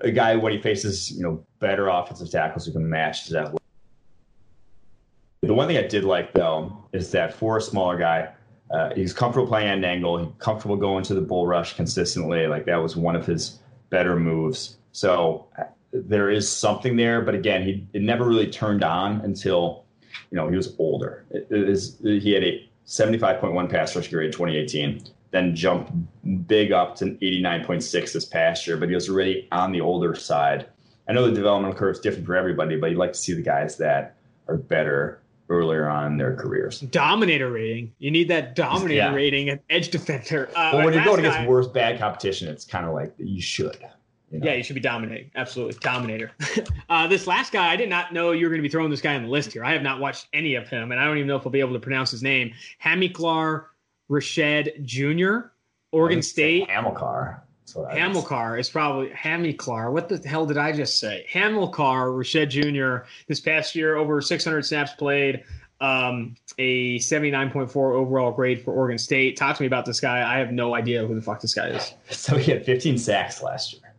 a guy, when he faces you know better offensive tackles who can match his athletic. The one thing I did like though is that for a smaller guy, uh, he's comfortable playing at an angle. He's comfortable going to the bull rush consistently. Like that was one of his better moves. So uh, there is something there, but again, he it never really turned on until you know he was older. It, it is, he had a 75.1 pass rush grade in 2018, then jumped big up to 89.6 this past year, but he was already on the older side. I know the developmental curve is different for everybody, but you'd like to see the guys that are better earlier on in their careers. Dominator rating. You need that dominator yeah. rating at edge defender. Uh, well, when you're going guy, against worse bad competition, it's kind of like you should. You know? Yeah, you should be dominating. Absolutely. Dominator. uh, this last guy, I did not know you were going to be throwing this guy on the list here. I have not watched any of him, and I don't even know if I'll be able to pronounce his name. Hamilcar Rashed Jr., Oregon State. Hamilcar. Hamilcar is probably Hamilcar. What the hell did I just say? Hamilcar Rashed Jr. This past year, over 600 snaps played, um, a 79.4 overall grade for Oregon State. Talk to me about this guy. I have no idea who the fuck this guy is. So he had 15 sacks last year,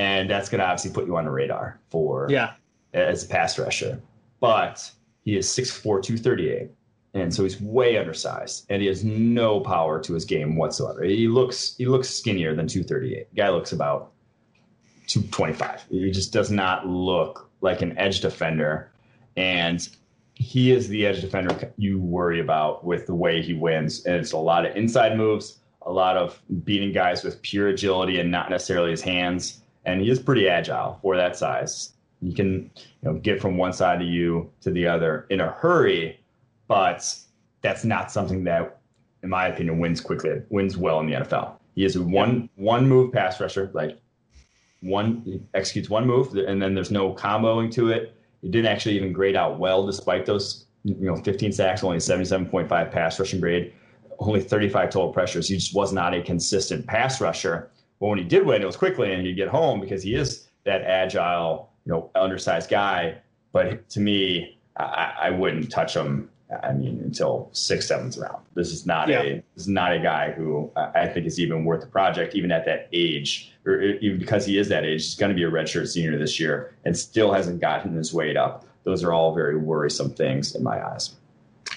and that's going to obviously put you on the radar for yeah as a pass rusher. But he is 6'4", 238 and so he's way undersized, and he has no power to his game whatsoever. He looks he looks skinnier than 238. Guy looks about 225. He just does not look like an edge defender, and he is the edge defender you worry about with the way he wins. And it's a lot of inside moves, a lot of beating guys with pure agility and not necessarily his hands. And he is pretty agile for that size. He can you know get from one side of you to the other in a hurry but that's not something that, in my opinion, wins quickly, wins well in the NFL. He is one one move pass rusher, like one executes one move, and then there's no comboing to it. It didn't actually even grade out well despite those you know 15 sacks, only 77.5 pass rushing grade, only 35 total pressures. He just was not a consistent pass rusher. But when he did win, it was quickly and he'd get home because he is that agile, you know, undersized guy. But to me, I, I wouldn't touch him. I mean, until sixth, seventh round. This is not yeah. a this is not a guy who I think is even worth the project, even at that age, or even because he is that age. He's going to be a redshirt senior this year, and still hasn't gotten his weight up. Those are all very worrisome things in my eyes.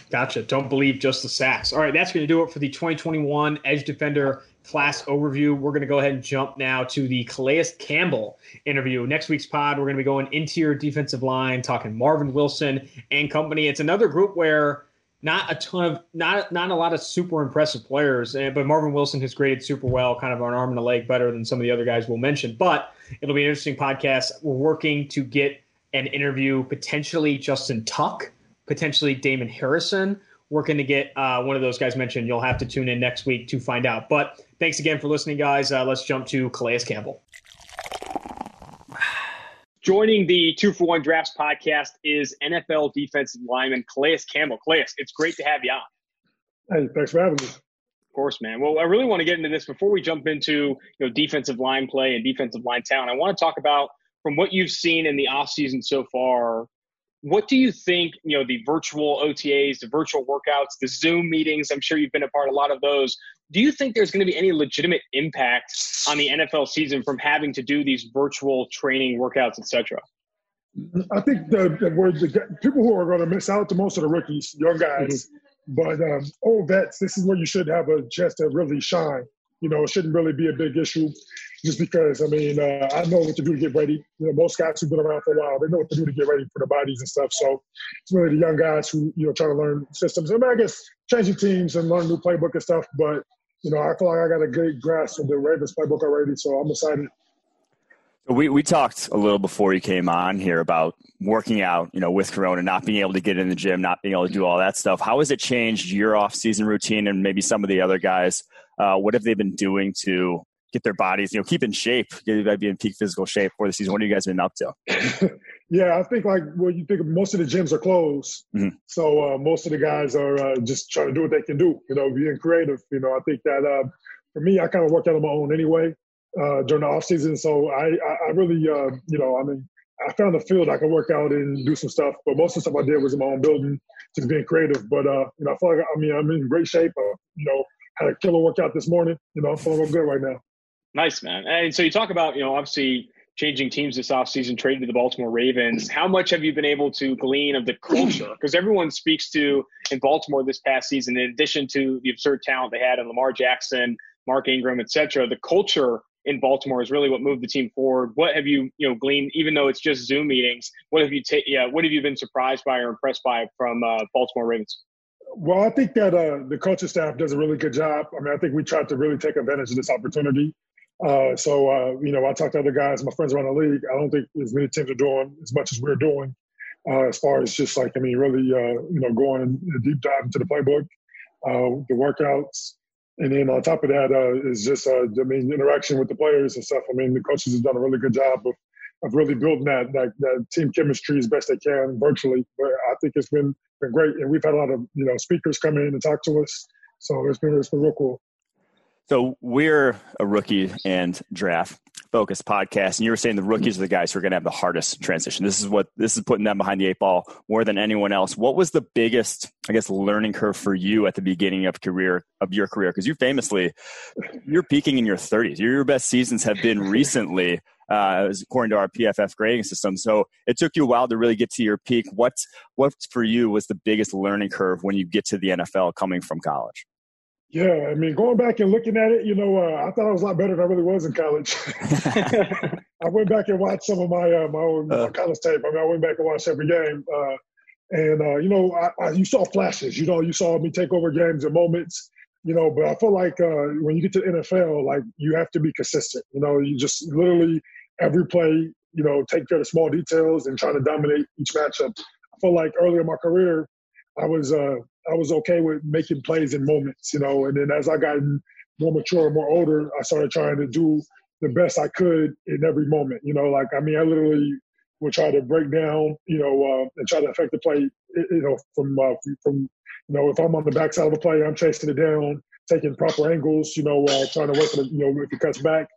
Gotcha. Don't believe just the sacks. All right, that's going to do it for the 2021 Edge Defender class overview. We're going to go ahead and jump now to the Calais Campbell interview. Next week's pod, we're going to be going interior defensive line, talking Marvin Wilson and company. It's another group where not a ton of not not a lot of super impressive players, eh, but Marvin Wilson has graded super well, kind of an arm and a leg better than some of the other guys we'll mention. But it'll be an interesting podcast. We're working to get an interview potentially Justin Tuck, potentially Damon Harrison working to get uh, one of those guys mentioned. You'll have to tune in next week to find out. But thanks again for listening, guys. Uh, let's jump to Calais Campbell. Joining the Two for One Drafts podcast is NFL defensive lineman Calais Campbell. Calais, it's great to have you on. Hey, thanks for having me. Of course, man. Well, I really want to get into this before we jump into you know defensive line play and defensive line talent. I want to talk about from what you've seen in the offseason so far, what do you think, you know, the virtual OTAs, the virtual workouts, the Zoom meetings, I'm sure you've been a part of a lot of those. Do you think there's going to be any legitimate impact on the NFL season from having to do these virtual training workouts, etc.? I think the, the, the, people who are going to miss out the most are the rookies, young guys. Mm-hmm. But um, old vets, this is where you should have a chance to really shine. You know, it shouldn't really be a big issue just because I mean uh, I know what to do to get ready. You know, most guys who've been around for a while, they know what to do to get ready for the bodies and stuff. So it's really the young guys who you know try to learn systems. I mean, I guess changing teams and learn new playbook and stuff. But you know, I feel like I got a good grasp of the Ravens playbook already, so I'm excited. We we talked a little before you came on here about working out, you know, with Corona, not being able to get in the gym, not being able to do all that stuff. How has it changed your off-season routine and maybe some of the other guys? Uh, what have they been doing to get their bodies, you know, keep in shape, get, be in peak physical shape for the season. What have you guys been up to? yeah, I think like well, you think most of the gyms are closed, mm-hmm. so uh, most of the guys are uh, just trying to do what they can do. You know, being creative. You know, I think that uh, for me, I kind of work out on my own anyway uh, during the off season. So I, I, I really, uh, you know, I mean, I found a field I could work out and do some stuff, but most of the stuff I did was in my own building, just being creative. But uh, you know, I feel like I mean, I'm in great shape. you know, had a killer workout this morning. You know, I'm feeling good right now. Nice, man. And so you talk about, you know, obviously changing teams this offseason, traded to the Baltimore Ravens. How much have you been able to glean of the culture? Because everyone speaks to in Baltimore this past season, in addition to the absurd talent they had in Lamar Jackson, Mark Ingram, et cetera, the culture in Baltimore is really what moved the team forward. What have you, you know, gleaned, even though it's just Zoom meetings, what have you ta- yeah, what have you been surprised by or impressed by from uh, Baltimore Ravens? Well, I think that uh, the coaching staff does a really good job. I mean, I think we tried to really take advantage of this opportunity. Uh, so, uh, you know, I talked to other guys, my friends around the league. I don't think as many teams are doing as much as we're doing uh, as far as just like, I mean, really, uh, you know, going deep dive into the playbook, uh, the workouts. And then on top of that uh, is just, I mean, interaction with the players and stuff. I mean, the coaches have done a really good job of, of really building that, that, that team chemistry as best they can virtually. But I think it's been, been great. And we've had a lot of, you know, speakers come in and talk to us. So it's been, it's been real cool. So we're a rookie and draft focused podcast, and you were saying the rookies are the guys who are going to have the hardest transition. This is what this is putting them behind the eight ball more than anyone else. What was the biggest, I guess, learning curve for you at the beginning of career of your career? Because you famously, you're peaking in your 30s. Your best seasons have been recently, uh, according to our PFF grading system. So it took you a while to really get to your peak. What what for you was the biggest learning curve when you get to the NFL coming from college? Yeah, I mean, going back and looking at it, you know, uh, I thought I was a lot better than I really was in college. I went back and watched some of my uh, my own uh, college tape. I mean, I went back and watched every game, uh, and uh, you know, I, I, you saw flashes. You know, you saw me take over games and moments. You know, but I feel like uh, when you get to NFL, like you have to be consistent. You know, you just literally every play, you know, take care of the small details and try to dominate each matchup. I feel like earlier in my career, I was uh, I was okay with making plays in moments, you know. And then as I got more mature, more older, I started trying to do the best I could in every moment. You know, like I mean, I literally would try to break down, you know, uh, and try to affect the play. You know, from uh, from you know, if I'm on the backside of the play, I'm chasing it down, taking proper angles. You know, uh, trying to work for the, you know, if it cuts back,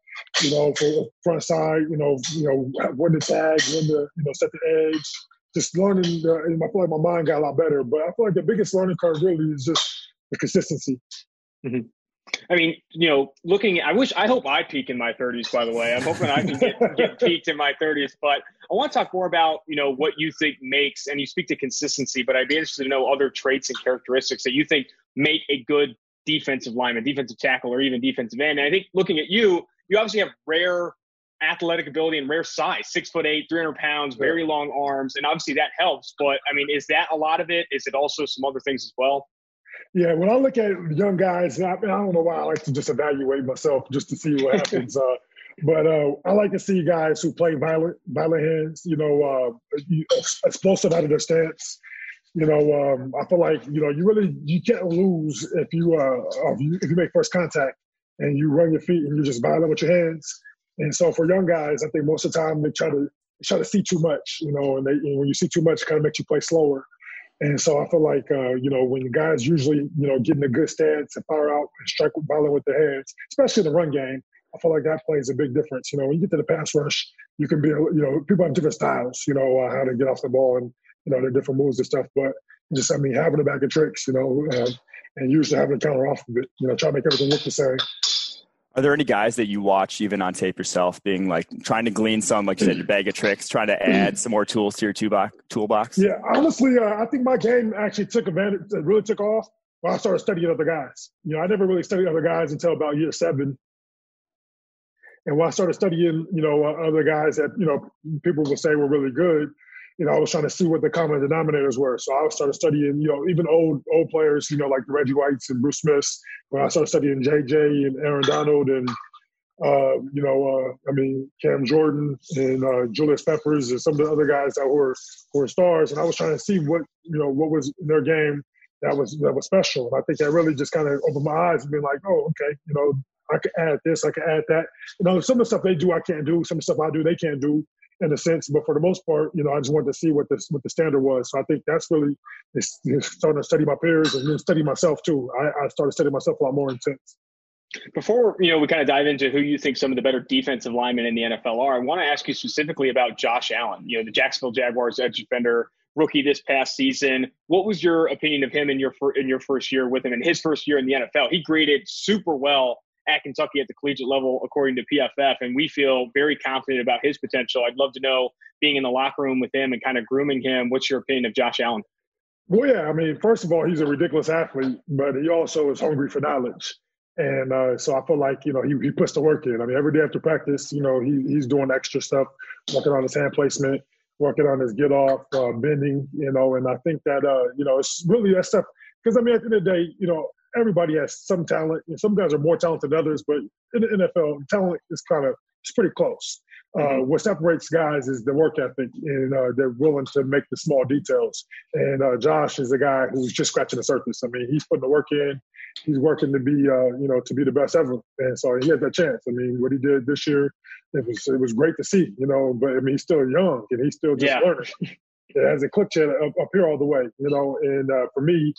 you know, for front side, you know, you know, when to tag, when to you know set the edge. Just learning, uh, and I feel like my mind got a lot better. But I feel like the biggest learning curve really is just the consistency. Mm-hmm. I mean, you know, looking, I wish, I hope I peak in my 30s, by the way. I'm hoping I can get, get peaked in my 30s. But I want to talk more about, you know, what you think makes, and you speak to consistency, but I'd be interested to know other traits and characteristics that you think make a good defensive lineman, defensive tackle, or even defensive end. And I think looking at you, you obviously have rare athletic ability and rare size six foot eight 300 pounds very long arms and obviously that helps but i mean is that a lot of it is it also some other things as well yeah, when I look at young guys, I, mean, I don't know why I like to just evaluate myself just to see what happens. uh, but uh, I like to see guys who play violent, violent hands. You know, uh, explosive out of their stance. You know, um, I feel like you know you really you can't lose if you uh if you, if you make first contact and you run your feet and you're just violent with your hands. And so for young guys, I think most of the time they try to they try to see too much. You know, and, they, and when you see too much, it kind of makes you play slower. And so I feel like, uh, you know, when guys usually, you know, get in a good stance and fire out and strike violent with their hands, especially in the run game, I feel like that plays a big difference. You know, when you get to the pass rush, you can be, you know, people have different styles, you know, uh, how to get off the ball and, you know, their different moves and stuff. But just, I mean, having a bag of tricks, you know, uh, and usually having a counter off of it, you know, try to make everything look the same. Are there any guys that you watch even on tape yourself, being like trying to glean some, like you said, your bag of tricks, trying to add some more tools to your toolbox? Yeah, honestly, uh, I think my game actually took advantage, really took off when I started studying other guys. You know, I never really studied other guys until about year seven. And when I started studying, you know, uh, other guys that you know people would say were really good, you know, I was trying to see what the common denominators were. So I started studying, you know, even old old players, you know, like Reggie Whites and Bruce Smiths. When I started studying JJ and Aaron Donald and uh, you know, uh, I mean Cam Jordan and uh, Julius Peppers and some of the other guys that were were stars, and I was trying to see what you know what was in their game that was that was special. And I think that really just kind of opened my eyes and being like, oh, okay, you know, I can add this, I can add that. You know, some of the stuff they do, I can't do. Some of the stuff I do, they can't do in a sense. But for the most part, you know, I just wanted to see what the what the standard was. So I think that's really starting to study my peers and then study myself too. I, I started studying myself a lot more intense. Before you know, we kind of dive into who you think some of the better defensive linemen in the NFL are. I want to ask you specifically about Josh Allen. You know, the Jacksonville Jaguars edge defender, rookie this past season. What was your opinion of him in your in your first year with him in his first year in the NFL? He graded super well at Kentucky at the collegiate level, according to PFF, and we feel very confident about his potential. I'd love to know, being in the locker room with him and kind of grooming him, what's your opinion of Josh Allen? Well, yeah, I mean, first of all, he's a ridiculous athlete, but he also is hungry for knowledge. And uh, so I feel like, you know, he, he puts the work in. I mean, every day after practice, you know, he, he's doing extra stuff, working on his hand placement, working on his get off, uh, bending, you know, and I think that, uh, you know, it's really that stuff. Because, I mean, at the end of the day, you know, everybody has some talent. And some guys are more talented than others, but in the NFL, talent is kind of it's pretty close. Uh, mm-hmm. what separates guys is the work ethic, and uh, they're willing to make the small details. And uh, Josh is a guy who's just scratching the surface. I mean, he's putting the work in. He's working to be, uh, you know, to be the best ever. And so he has that chance. I mean, what he did this year, it was it was great to see. You know, but I mean, he's still young and he's still just yeah. learning. it hasn't clicked yet up, up, here all the way, you know. And uh, for me,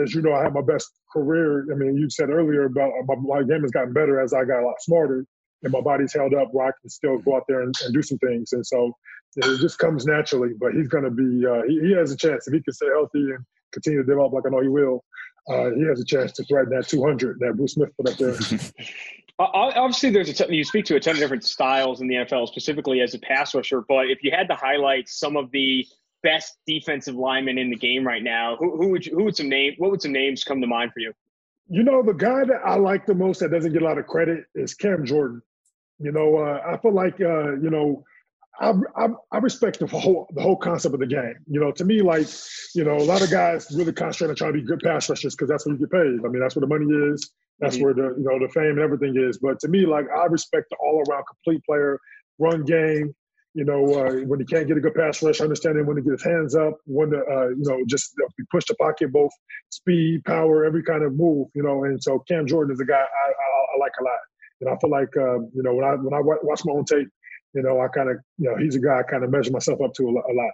as you know, I had my best career. I mean, you said earlier about my, my, game has gotten better as I got a lot smarter, and my body's held up where I can still go out there and, and do some things. And so it just comes naturally. But he's going to be, uh, he, he, has a chance if he can stay healthy and continue to develop like I know he will. Uh, he has a chance to threaten that 200 that Bruce Smith put up there. Obviously, there's a ton, you speak to a ton of different styles in the NFL, specifically as a pass rusher. But if you had to highlight some of the best defensive linemen in the game right now, who, who would you, who would some name what would some names come to mind for you? You know, the guy that I like the most that doesn't get a lot of credit is Cam Jordan. You know, uh, I feel like uh, you know. I, I, I, respect the whole the whole concept of the game. You know, to me, like you know, a lot of guys really concentrate on trying to be good pass rushers because that's what you get paid. I mean, that's where the money is. That's mm-hmm. where the you know the fame and everything is. But to me, like I respect the all around complete player, run game. You know, uh, when he can't get a good pass rush, understanding when to get his hands up, when to, uh, you know, just push the pocket, both speed, power, every kind of move. You know, and so Cam Jordan is a guy I, I, I like a lot. And I feel like, uh, you know, when I when I watch my own tape, you know, I kind of, you know, he's a guy I kind of measure myself up to a, a lot.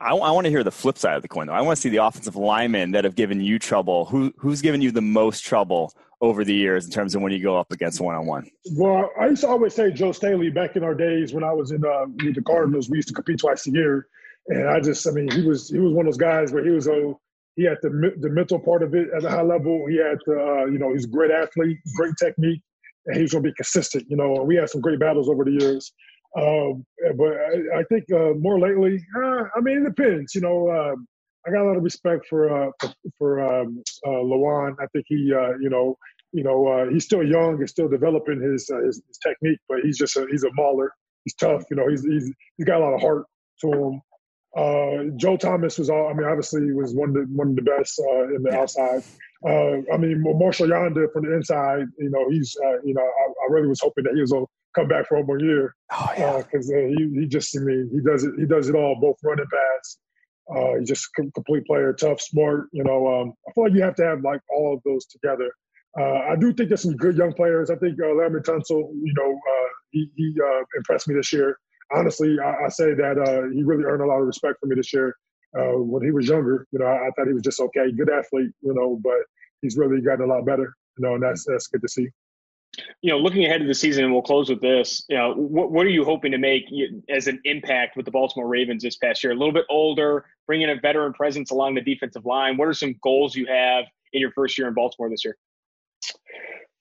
I, I, want to hear the flip side of the coin, though. I want to see the offensive linemen that have given you trouble. Who who's given you the most trouble over the years in terms of when you go up against one on one? Well, I used to always say Joe Staley back in our days when I was in uh, the Cardinals. We used to compete twice a year, and I just, I mean, he was he was one of those guys where he was a oh, he had the the mental part of it at a high level. He had the, uh, you know he's a great athlete, great technique, and he was going to be consistent. You know, we had some great battles over the years. Um, but I, I think uh, more lately, uh, I mean, it depends. You know, uh, I got a lot of respect for uh, for, um, uh, Lewan. I think he, uh, you know, you know, uh, he's still young and still developing his, uh, his, his technique, but he's just a, he's a mauler. He's tough. You know, he's he's he's got a lot of heart to him. Uh, Joe Thomas was all. I mean, obviously, was one of the one of the best uh, in the outside. Uh, I mean, Marshall Yanda from the inside. You know, he's uh, you know, I, I, really was hoping that he was a come back for one more year. Oh yeah, because uh, he he just I mean he does it he does it all both running backs. Uh, he's just a complete player, tough, smart. You know, um, I feel like you have to have like all of those together. Uh, I do think there's some good young players. I think uh, Laremy Tunsil, you know, uh, he, he uh, impressed me this year. Honestly, I, I say that uh, he really earned a lot of respect for me this year. Uh, when he was younger, you know, I, I, thought he was just okay, good athlete, you know, but he's really gotten a lot better, you know, and that's that's good to see you know, looking ahead to the season, and we'll close with this. You know, what, what are you hoping to make as an impact with the Baltimore Ravens this past year? A little bit older, bringing a veteran presence along the defensive line. What are some goals you have in your first year in Baltimore this year?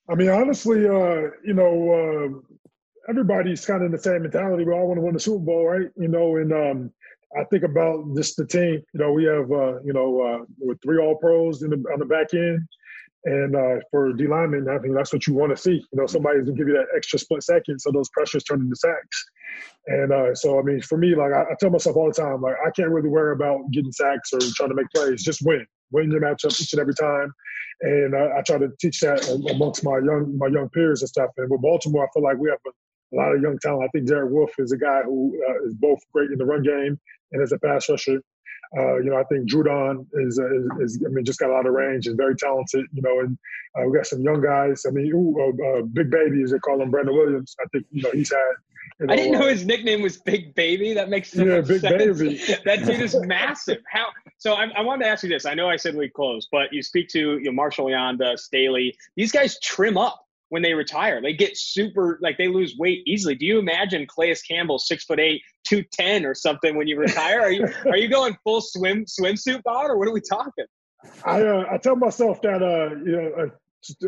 I mean, honestly, uh, you know, uh, everybody's kind of in the same mentality. We all want to win the Super Bowl, right? You know, and um, I think about just the team. You know, we have uh, you know uh, with three All Pros in the, on the back end. And uh, for D linemen, I think that's what you want to see. You know, somebody's gonna give you that extra split second, so those pressures turn into sacks. And uh, so, I mean, for me, like I, I, tell myself all the time, like I can't really worry about getting sacks or trying to make plays. Just win, win your matchup each and every time. And uh, I try to teach that amongst my young my young peers and stuff. And with Baltimore, I feel like we have a, a lot of young talent. I think Derek Wolfe is a guy who uh, is both great in the run game and as a pass rusher. Uh, you know, I think Judon is, is, is, I mean, just got a lot of range and very talented. You know, and uh, we got some young guys. I mean, ooh, uh, uh Big Baby, as they call him, Brandon Williams. I think you know he's had. You know, I didn't know uh, his nickname was Big Baby. That makes so yeah, Big sense. Baby. that dude is massive. How? So I, I, wanted to ask you this. I know I said we close, but you speak to you know, Marshall Yanda, Staley. These guys trim up when they retire. They get super like they lose weight easily. Do you imagine Calais Campbell six foot eight, two ten or something when you retire? Are you are you going full swim swimsuit bod or what are we talking? I uh, I tell myself that uh you know. Uh,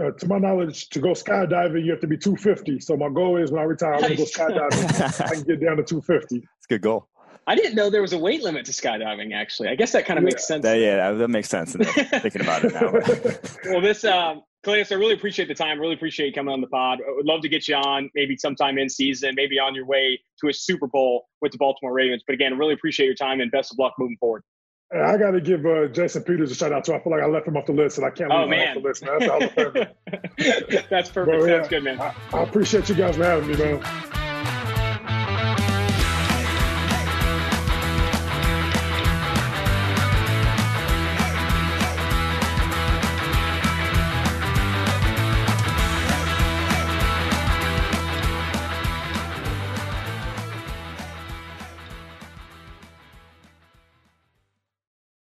uh, to my knowledge, to go skydiving, you have to be 250. So my goal is when I retire, I'm gonna go skydiving. I can get down to 250. It's a good goal. I didn't know there was a weight limit to skydiving. Actually, I guess that kind of yeah. makes sense. That, yeah, that makes sense. thinking about it now. well, this um, Calais, I really appreciate the time. Really appreciate you coming on the pod. I would love to get you on maybe sometime in season, maybe on your way to a Super Bowl with the Baltimore Ravens. But again, really appreciate your time and best of luck moving forward. I got to give uh, Jason Peters a shout out too. I feel like I left him off the list, and I can't oh, leave him off the list. Man. That's, That's perfect. But, yeah, That's good, man. I, I, appreciate you guys for having me, man.